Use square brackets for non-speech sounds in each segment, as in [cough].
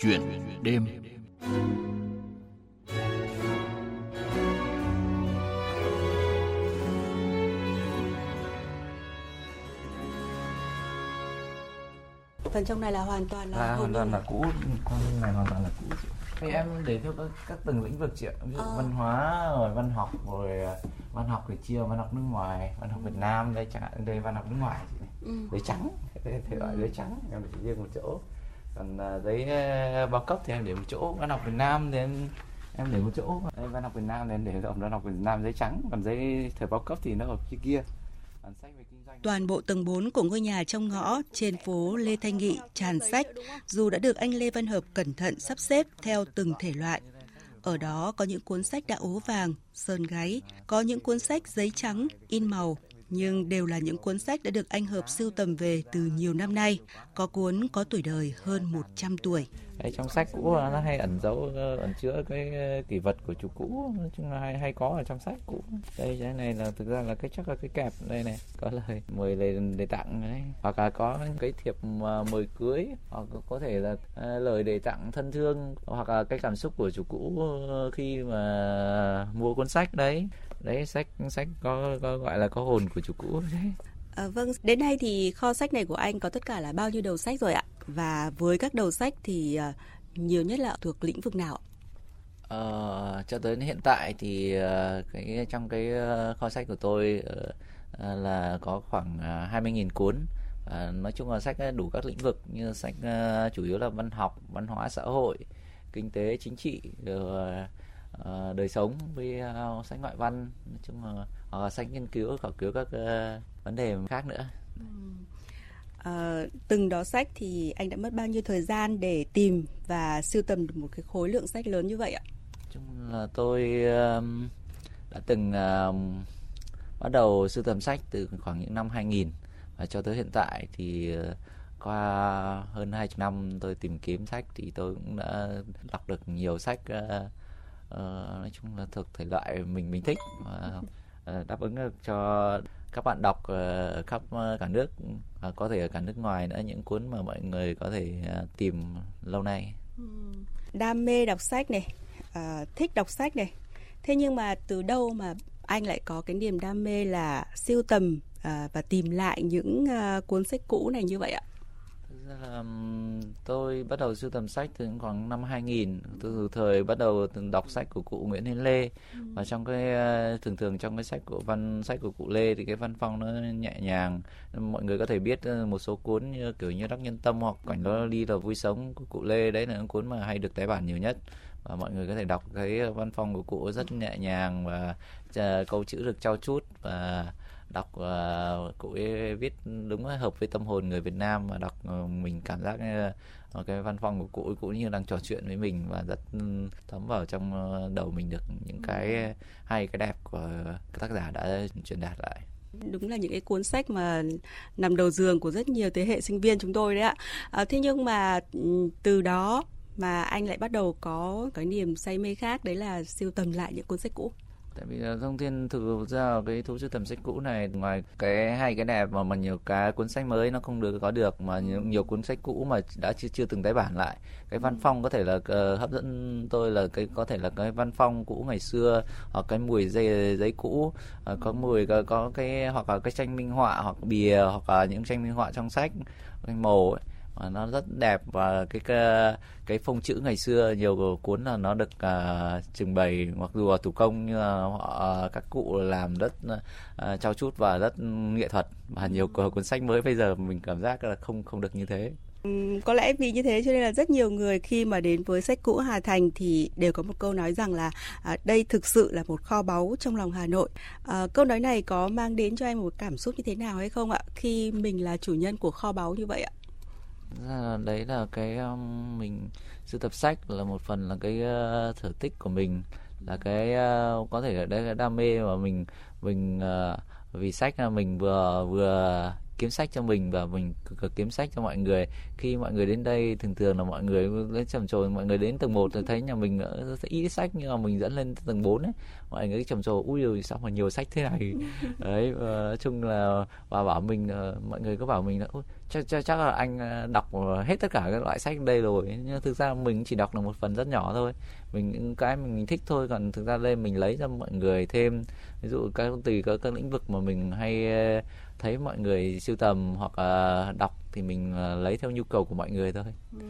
Chuyện đêm. Phần trong này là hoàn toàn là là hầu hoàn toàn là cũ. Con này hoàn toàn là cũ thì em để theo các, các từng lĩnh vực chị ạ. Ví dụ Ờ. văn hóa rồi văn học rồi à, văn học thì chia văn học nước ngoài văn học Việt Nam đây chẳng hạn. Đây văn học nước ngoài chị này. Ừ. giấy trắng. Đây thể loại giấy trắng. Em để riêng một chỗ còn à, giấy à, bao cấp thì em để một chỗ. Văn học Việt Nam thì em em để một chỗ đây, văn học Việt Nam thì em để rộng văn học Việt Nam giấy trắng. Còn giấy thời bao cấp thì nó ở phía kia. Toàn bộ tầng 4 của ngôi nhà trong ngõ trên phố Lê Thanh Nghị tràn sách, dù đã được anh Lê Văn Hợp cẩn thận sắp xếp theo từng thể loại. Ở đó có những cuốn sách đã ố vàng, sơn gáy, có những cuốn sách giấy trắng, in màu, nhưng đều là những cuốn sách đã được anh Hợp sưu tầm về từ nhiều năm nay. Có cuốn có tuổi đời hơn 100 tuổi. Đấy, trong sách cũ nó hay ẩn giấu ẩn chứa cái ờ, kỷ vật của chủ cũ nói chung là hay hay có ở trong sách cũ. Đây cái này là thực ra là cái chắc là cái kẹp đây này có lời mời lời để tặng đấy. Hoặc là có cái thiệp ờ, mời cưới hoặc có thể là ờ, lời để tặng thân thương hoặc là cái cảm xúc của chủ cũ khi mà mua cuốn sách đấy. Đấy sách sách có, có gọi là có hồn của chủ cũ đấy. À, vâng, đến nay thì kho sách này của anh có tất cả là bao nhiêu đầu sách rồi ạ? Và với các đầu sách thì à, nhiều nhất là thuộc lĩnh vực nào? Ờ, cho tới hiện tại thì ờ, cái trong cái ờ, kho sách của tôi ờ, là có khoảng à, 20.000 cuốn. À, nói chung là sách đủ các lĩnh vực như sách uh, chủ yếu là văn học, văn hóa xã hội, kinh tế, chính trị, rồi uh, đời sống với uh, sách ngoại văn, nói chung là uh, sách nghiên cứu khảo cứu các uh, vấn đề khác nữa. À, từng đó sách thì anh đã mất bao nhiêu thời gian để tìm và sưu tầm được một cái khối lượng sách lớn như vậy ạ? Nói chung là tôi um, đã từng um, bắt đầu sưu tầm sách từ khoảng những năm 2000 và cho tới hiện tại thì uh, qua hơn 20 năm tôi tìm kiếm sách thì tôi cũng đã đọc được nhiều sách uh, uh, nói chung là thuộc thể loại mình mình thích và uh, Ờ, đáp ứng ờ, cho các bạn đọc ở khắp cả nước và có thể ở cả nước ngoài nữa những cuốn mà mọi người có thể tìm lâu nay Đam mê đọc sách này, à, thích đọc sách này. Thế nhưng mà từ đâu mà anh lại có cái niềm đam mê là siêu tầm à, và tìm lại những à, cuốn sách cũ này như vậy ạ? Là tôi bắt đầu sưu tầm sách từ khoảng năm 2000 từ thời bắt đầu từng đọc sách của cụ Nguyễn Hiến Lê. Và trong cái ờ, thường thường trong cái sách của văn sách của cụ Lê thì cái văn phong nó nhẹ nhàng. Mọi người có thể biết ờ, một số cuốn như kiểu như Đắc Nhân Tâm hoặc Cảnh Đó Ly là Vui Sống của cụ Lê. Đấy là những cuốn mà hay được tái bản nhiều nhất. Và mọi người có thể đọc cái văn phong của cụ rất nhẹ nhàng và ờ, câu chữ được trau chuốt và đọc uh, cụ ấy viết đúng là hợp với tâm hồn người Việt Nam mà đọc ờ, mình cảm giác uh, cái văn phong của cụ ấy cũng như đang trò chuyện với mình và rất ừ, thấm vào trong đầu mình được những cái hay cái đẹp của các tác giả đã truyền đạt lại Đúng là những cái cuốn sách mà nằm đầu giường của rất nhiều thế hệ sinh viên chúng tôi đấy ạ. À, thế nhưng mà ừm, từ đó mà anh lại bắt đầu có cái niềm say mê khác đấy là sưu tầm lại những cuốn sách cũ. Tại vì thông tin thực ra cái thú sưu tầm sách cũ này ngoài cái hay cái đẹp mà mà nhiều cái cuốn sách mới nó không được có được mà nhiều, nhiều cuốn sách cũ mà đã chưa chưa từng tái bản lại. Cái văn phong có thể là ờ, hấp dẫn tôi là cái có thể là cái văn phong cũ ngày xưa hoặc cái mùi giấy giấy cũ ờ, có mùi có, có cái hoặc là cái tranh minh họa hoặc bìa hoặc là những tranh minh họa trong sách cái màu ấy nó rất đẹp và cái cái, cái phông chữ ngày xưa nhiều cuốn là nó được uh, trưng bày mặc dù là thủ công nhưng mà họ các cụ làm rất uh, trau chuốt và rất nghệ thuật và nhiều cu- cuốn sách mới bây giờ mình cảm giác là không không được như thế Ừm, Có lẽ vì như thế cho nên là rất nhiều người khi mà đến với sách cũ Hà Thành thì đều có một câu nói rằng là à, đây thực sự là một kho báu trong lòng Hà Nội. À, câu nói này có mang đến cho anh một cảm xúc như thế nào hay không ạ? Khi mình là chủ nhân của kho báu như vậy ạ? Ra là đấy là cái um, mình sưu tập sách là một phần là cái uh, sở thích của mình là cái uh, có thể là đây là đam mê mà mình mình uh, vì sách là mình vừa vừa kiếm sách cho mình và mình kiếm sách cho mọi người. Khi mọi người đến đây thường thường là mọi người lên trầm trồ mọi người đến tầng 1 thì thấy nhà mình ít sách nhưng mà mình dẫn lên tầng 4 ấy. Mọi người trầm trồ ui rồi sao mà nhiều sách thế này? [laughs] Đấy và nói chung là và bảo mình mọi người có bảo mình là chắc chắc chắc là anh đọc hết tất cả các loại sách đây rồi. Nhưng thực ra mình chỉ đọc được một phần rất nhỏ thôi. Mình những cái mình thích thôi còn thực ra lên mình lấy cho mọi người thêm. Ví dụ các tùy các, các lĩnh vực mà mình hay thấy mọi người sưu tầm hoặc là đọc thì mình lấy theo nhu cầu của mọi người thôi ừ.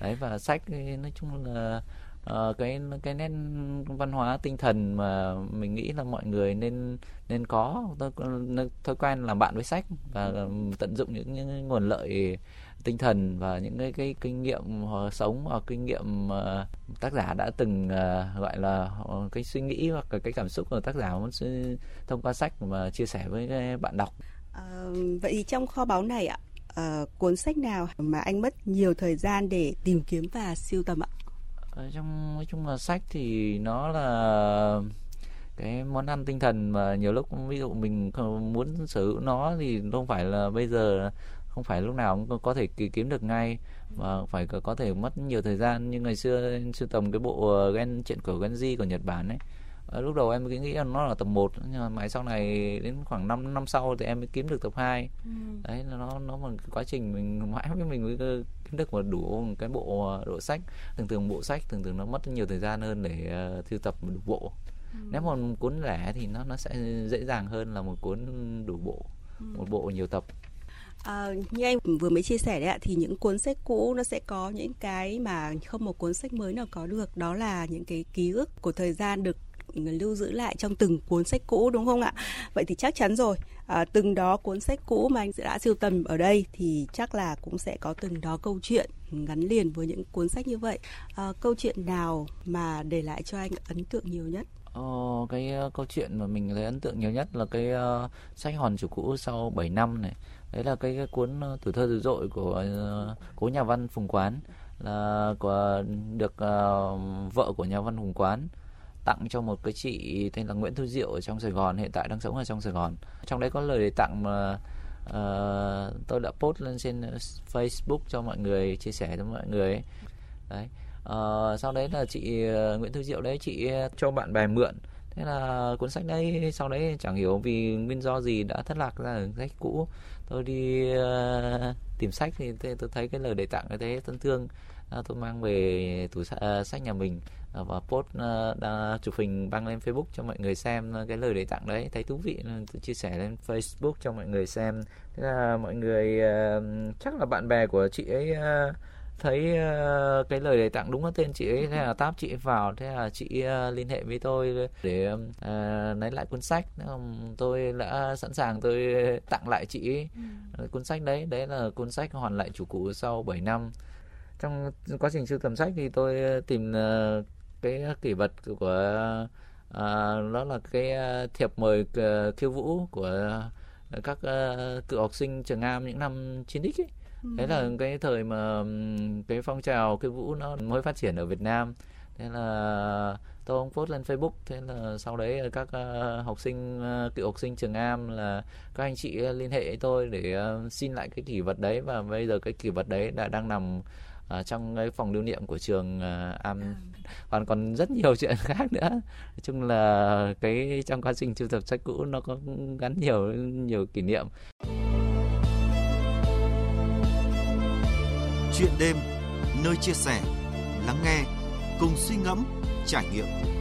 đấy và sách nói chung là uh, cái cái nét văn hóa tinh thần mà mình nghĩ là mọi người nên nên có thói quen làm bạn với sách và tận dụng những, những nguồn lợi tinh thần và những cái cái kinh nghiệm sống hoặc kinh nghiệm uh, tác giả đã từng uh, gọi là uh, cái suy nghĩ hoặc cái cảm xúc của tác giả muốn thông qua sách mà chia sẻ với bạn đọc. À, vậy thì trong kho báu này ạ, à, cuốn sách nào mà anh mất nhiều thời gian để tìm kiếm và siêu tầm ạ? Ở trong nói chung là sách thì nó là cái món ăn tinh thần mà nhiều lúc ví dụ mình muốn sở hữu nó thì không phải là bây giờ không phải lúc nào cũng có thể kiếm được ngay và phải có thể mất nhiều thời gian như ngày xưa sưu tầm cái bộ gen chuyện của Genji của Nhật Bản ấy à, lúc đầu em cứ nghĩ là nó là tập 1 nhưng mà mãi sau này đến khoảng 5 năm sau thì em mới kiếm được tập 2 ừ. đấy nó nó một quá trình mình mãi với mình mới kiếm được một đủ một cái bộ ờ, độ sách thường thường bộ sách thường thường nó mất nhiều thời gian hơn để uh, sưu tập một đủ bộ ừ. nếu mà một cuốn lẻ thì nó nó sẽ dễ dàng hơn là một cuốn đủ bộ ừ. một bộ nhiều tập À, như anh vừa mới chia sẻ đấy ạ thì những cuốn sách cũ nó sẽ có những cái mà không một cuốn sách mới nào có được đó là những cái ký ức của thời gian được lưu giữ lại trong từng cuốn sách cũ đúng không ạ? Vậy thì chắc chắn rồi, à, từng đó cuốn sách cũ mà anh đã siêu tầm ở đây thì chắc là cũng sẽ có từng đó câu chuyện gắn liền với những cuốn sách như vậy. À, câu chuyện nào mà để lại cho anh ấn tượng nhiều nhất? Ờ, cái uh, câu chuyện mà mình thấy ấn tượng nhiều nhất là cái uh, sách hòn chủ cũ sau 7 năm này đấy là cái, cái cuốn uh, tuổi thơ dữ dội của uh, cố nhà văn phùng quán là của được uh, vợ của nhà văn phùng quán tặng cho một cái chị tên là Nguyễn Thu Diệu ở trong Sài Gòn hiện tại đang sống ở trong Sài Gòn. Trong đấy có lời để tặng mà uh, tôi đã post lên trên Facebook cho mọi người chia sẻ cho mọi người ấy. đấy uh, sau đấy là chị ờ, Nguyễn Thu Diệu đấy chị cho bạn bè mượn. Thế là cuốn sách đấy sau đấy chẳng hiểu vì nguyên do gì đã thất lạc ra ở sách cũ. Tôi đi uh, tìm sách thì tôi thấy cái lời đề tặng cái thế thân thương uh, tôi mang về tủ uh, sách nhà mình uh, và post uh, đã chụp hình đăng lên Facebook cho mọi người xem cái lời đề tặng đấy. Thấy thú vị nên tôi chia sẻ lên Facebook cho mọi người xem. Thế là mọi người chắc là bạn bè của chị ấy thấy uh, cái lời đề tặng đúng là tên chị ấy. Thế là táp chị ấy vào thế là chị uh, liên hệ với tôi để uh, lấy lại cuốn sách. Tôi đã sẵn sàng tôi tặng lại chị ấy ừ. cuốn sách đấy. Đấy là cuốn sách hoàn lại chủ cũ sau 7 năm trong quá trình sưu tầm sách thì tôi tìm uh, cái kỷ vật của uh, đó là cái thiệp mời khiêu vũ của các cựu học sinh trường Am những năm 9X ấy. Thế là cái thời mà cái phong trào cái vũ nó mới phát triển ở Việt Nam. Thế là tôi ông post lên Facebook. Thế là sau đấy các học sinh cựu học sinh trường Am là các anh chị liên hệ với tôi để xin lại cái kỷ vật đấy. Và bây giờ cái kỷ vật đấy đã đang nằm ở trong cái phòng lưu niệm của trường uh, Am còn còn rất nhiều [laughs] chuyện khác nữa. Nói chung là cái trong quá trình sưu tập sách cũ nó có gắn nhiều nhiều kỷ niệm. Chuyện đêm nơi chia sẻ, lắng nghe, cùng suy ngẫm, trải nghiệm.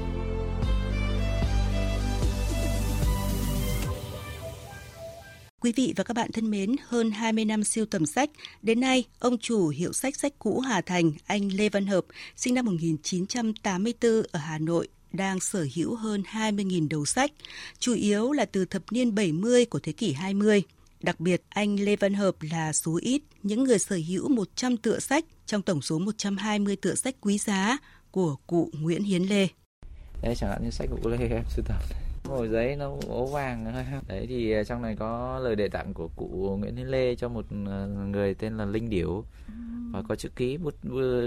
Quý vị và các bạn thân mến, hơn 20 năm siêu tầm sách, đến nay, ông chủ hiệu sách sách cũ Hà Thành, anh Lê Văn Hợp, sinh năm 1984 ở Hà Nội, đang sở hữu hơn 20.000 đầu sách, chủ yếu là từ thập niên 70 của thế kỷ 20. Đặc biệt, anh Lê Văn Hợp là số ít những người sở hữu 100 tựa sách trong tổng số 120 tựa sách quý giá của cụ Nguyễn Hiến Lê. Đấy chẳng hạn như sách của cụ Lê em sưu tầm ngồi giấy nó ố vàng đấy thì à, trong này có lời đề tặng của cụ Nguyễn Hiến Lê cho một à, người tên là Linh Điểu và có chữ ký bút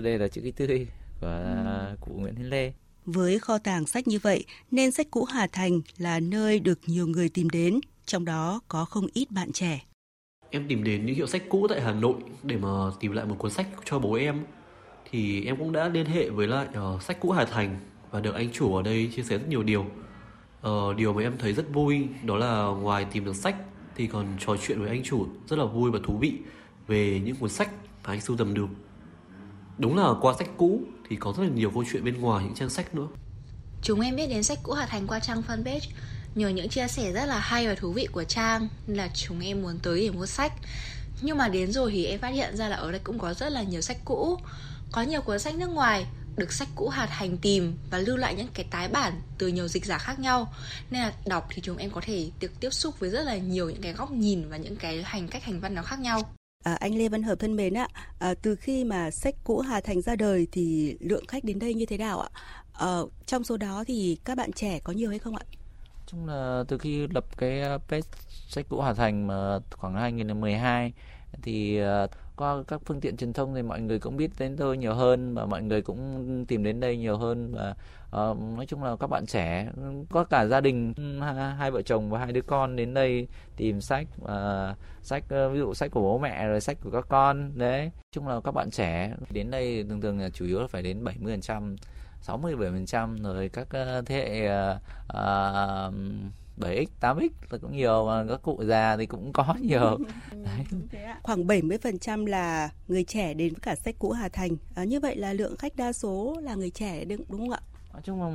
đây là chữ ký tươi của cụ Nguyễn Hiến Lê với kho tàng sách như vậy nên sách cũ Hà Thành là nơi được nhiều người tìm đến trong đó có không ít bạn trẻ. Em tìm đến những hiệu sách cũ tại Hà Nội để mà tìm lại một cuốn sách cho bố em. Thì em cũng đã liên hệ với lại uh, sách cũ Hà Thành và được anh chủ ở đây chia sẻ rất nhiều điều. Ờ, điều mà em thấy rất vui đó là ngoài tìm được sách thì còn trò chuyện với anh chủ rất là vui và thú vị về những cuốn sách mà anh sưu tầm được. Đúng là qua sách cũ thì có rất là nhiều câu chuyện bên ngoài những trang sách nữa. Chúng em biết đến sách cũ Hà Thành qua trang fanpage Nhờ những chia sẻ rất là hay và thú vị của Trang là chúng em muốn tới để mua sách Nhưng mà đến rồi thì em phát hiện ra là ở đây cũng có rất là nhiều sách cũ Có nhiều cuốn sách nước ngoài được sách cũ Hà Thành tìm và lưu lại những cái tái bản từ nhiều dịch giả khác nhau nên là đọc thì chúng em có thể được tiếp xúc với rất là nhiều những cái góc nhìn và những cái hành cách hành văn nó khác nhau À, anh Lê Văn Hợp thân mến ạ, à, từ khi mà sách cũ Hà Thành ra đời thì lượng khách đến đây như thế nào ạ? À, trong số đó thì các bạn trẻ có nhiều hay không ạ? chung là từ khi lập cái ờ, page sách cũ Hà Thành mà khoảng 2012 thì uh, qua các phương tiện truyền thông thì mọi người cũng biết đến tôi nhiều hơn và mọi người cũng tìm đến đây nhiều hơn và uh, nói chung là các bạn trẻ có cả gia đình hai vợ chồng và hai đứa con đến đây tìm sách uh, sách uh, ví dụ sách của bố mẹ rồi sách của các con đấy. Chung là các bạn trẻ đến đây thường thường là chủ yếu là phải đến 70 phần trăm 67% rồi các thế hệ uh, 7x, 8x là cũng nhiều mà các cụ già thì cũng có [laughs] nhiều. Đấy. Khoảng 70% là người trẻ đến với cả sách cũ Hà Thành. À, như vậy là lượng khách đa số là người trẻ đúng, đúng không ạ? Nói chung là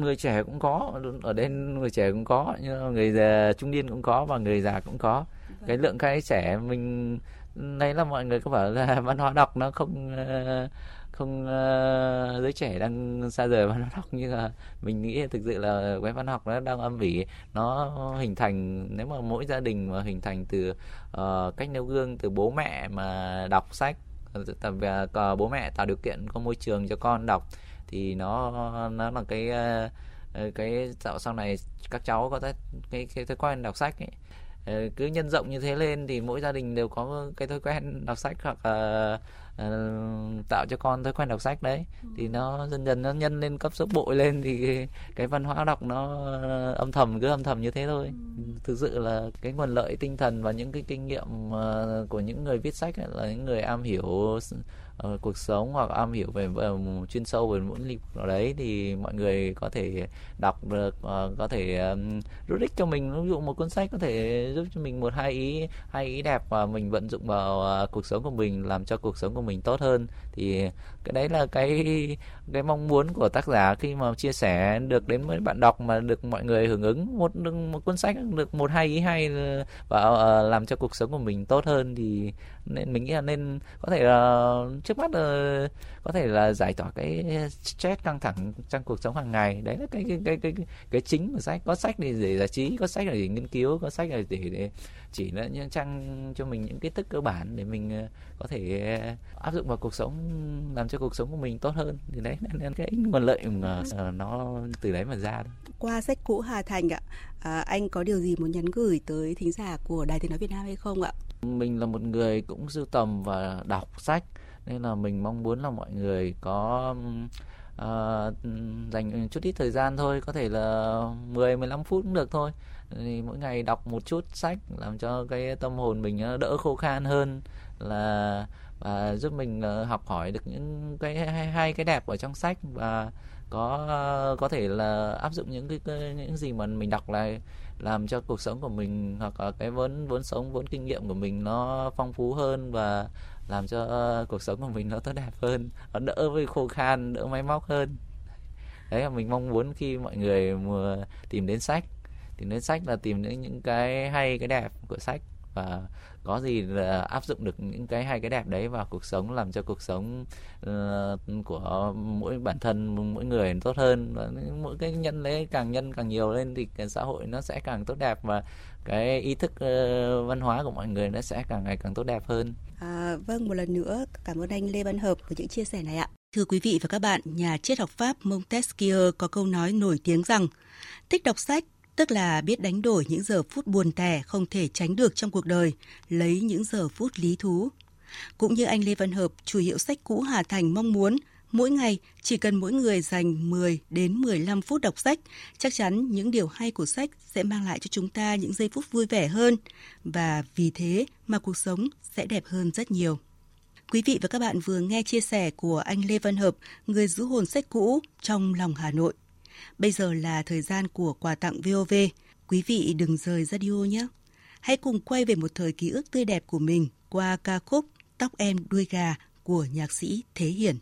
người trẻ cũng có, ở đây người trẻ cũng có, nhưng người già trung niên cũng có và người già cũng có. Vâng. Cái lượng khách trẻ mình đấy là mọi người có bảo là [laughs] văn hóa đọc nó không uh, không uh, giới trẻ đang xa rời văn học nhưng mà mình nghĩ thực sự là cái văn học nó đang âm vỉ nó hình thành nếu mà mỗi gia đình mà hình thành từ uh, cách nêu gương từ bố mẹ mà đọc sách và uh, bố mẹ tạo điều kiện có môi trường cho con đọc thì nó nó là cái uh, cái dạo sau này các cháu có cái cái, cái thói quen đọc sách ấy. Cứ nhân rộng như thế lên thì mỗi gia đình đều có cái thói quen đọc sách hoặc uh, uh, tạo cho con thói quen đọc sách đấy ừ. thì nó dần dần nó nhân lên cấp số bội lên thì cái, cái văn hóa đọc nó âm thầm cứ âm thầm như thế thôi ừ. thực sự là cái nguồn lợi tinh thần và những cái kinh nghiệm uh, của những người viết sách ấy, là những người am hiểu uh, cuộc sống hoặc am hiểu về, về chuyên sâu về mỗi lĩnh vực nào đấy thì mọi người có thể đọc được uh, có thể um, rút ích cho mình ví dụ một cuốn sách có thể giúp cho mình một hai ý hai ý đẹp và mình vận dụng vào uh, cuộc sống của mình làm cho cuộc sống của mình tốt hơn. Thì cái đấy là cái cái mong muốn của tác giả khi mà chia sẻ được đến với bạn đọc mà được mọi người hưởng ứng một một cuốn sách được một hai ý hay và uh, làm cho cuộc sống của mình tốt hơn thì nên mình nghĩ là nên có thể là trước mắt là có thể là giải tỏa cái stress căng thẳng trong cuộc sống hàng ngày. Đấy là cái cái cái cái cái chính của sách. Có sách để để giải trí có sách là để nghiên cứu có sách là để để chỉ là những trang cho mình những kiến thức cơ bản để mình ờ, có thể áp dụng vào cuộc sống làm cho cuộc sống của mình tốt hơn. Thì đấy nên cái nguồn lợi mà ờ, nó từ đấy mà ra qua sách cũ Hà Thành ạ à, anh có điều gì muốn nhắn gửi tới thính giả của Đài Tiếng nói Việt Nam hay không ạ? Mình là một người cũng sưu tầm và đọc sách nên là mình mong muốn là mọi người có uh, dành chút ít thời gian thôi có thể là 10 15 phút cũng được thôi. Thì mỗi ngày đọc một chút sách làm cho cái tâm hồn mình đỡ khô khan hơn là và giúp mình ờ, học hỏi được những cái hay, hay cái đẹp ở trong sách và có ờ, có thể là áp dụng những cái những gì mà mình đọc lại làm cho cuộc sống của mình hoặc là cái vốn vốn sống vốn kinh nghiệm của mình nó phong phú hơn và làm cho ờ, cuộc sống của mình nó tốt đẹp hơn nó đỡ với khô khan đỡ máy móc hơn. Đấy là mình mong muốn khi mọi người tìm đến sách. Tìm đến sách là tìm đến những cái hay cái đẹp của sách và có gì là áp dụng được những cái hay cái đẹp đấy vào cuộc sống làm cho cuộc sống uh, của mỗi bản thân mỗi người tốt hơn và mỗi cái nhân đấy càng nhân càng nhiều lên thì cái xã hội nó sẽ càng tốt đẹp và cái ý thức uh, văn hóa của mọi người nó sẽ càng ngày càng tốt đẹp hơn. À, vâng một lần nữa cảm ơn anh Lê Văn Hợp với những chia sẻ này ạ. Thưa quý vị và các bạn, nhà triết học Pháp Montesquieu có câu nói nổi tiếng rằng thích đọc sách tức là biết đánh đổi những giờ phút buồn tẻ không thể tránh được trong cuộc đời, lấy những giờ phút lý thú. Cũng như anh Lê Văn Hợp, chủ hiệu sách cũ Hà Thành mong muốn Mỗi ngày chỉ cần mỗi người dành 10 đến 15 phút đọc sách, chắc chắn những điều hay của sách sẽ mang lại cho chúng ta những giây phút vui vẻ hơn và vì thế mà cuộc sống sẽ đẹp hơn rất nhiều. Quý vị và các bạn vừa nghe chia sẻ của anh Lê Văn Hợp, người giữ hồn sách cũ trong lòng Hà Nội. Bây giờ là thời gian của quà tặng VOV. Quý vị đừng rời radio nhé. Hãy cùng quay về một thời ký ức tươi đẹp của mình qua ca khúc Tóc em đuôi gà của nhạc sĩ Thế Hiển.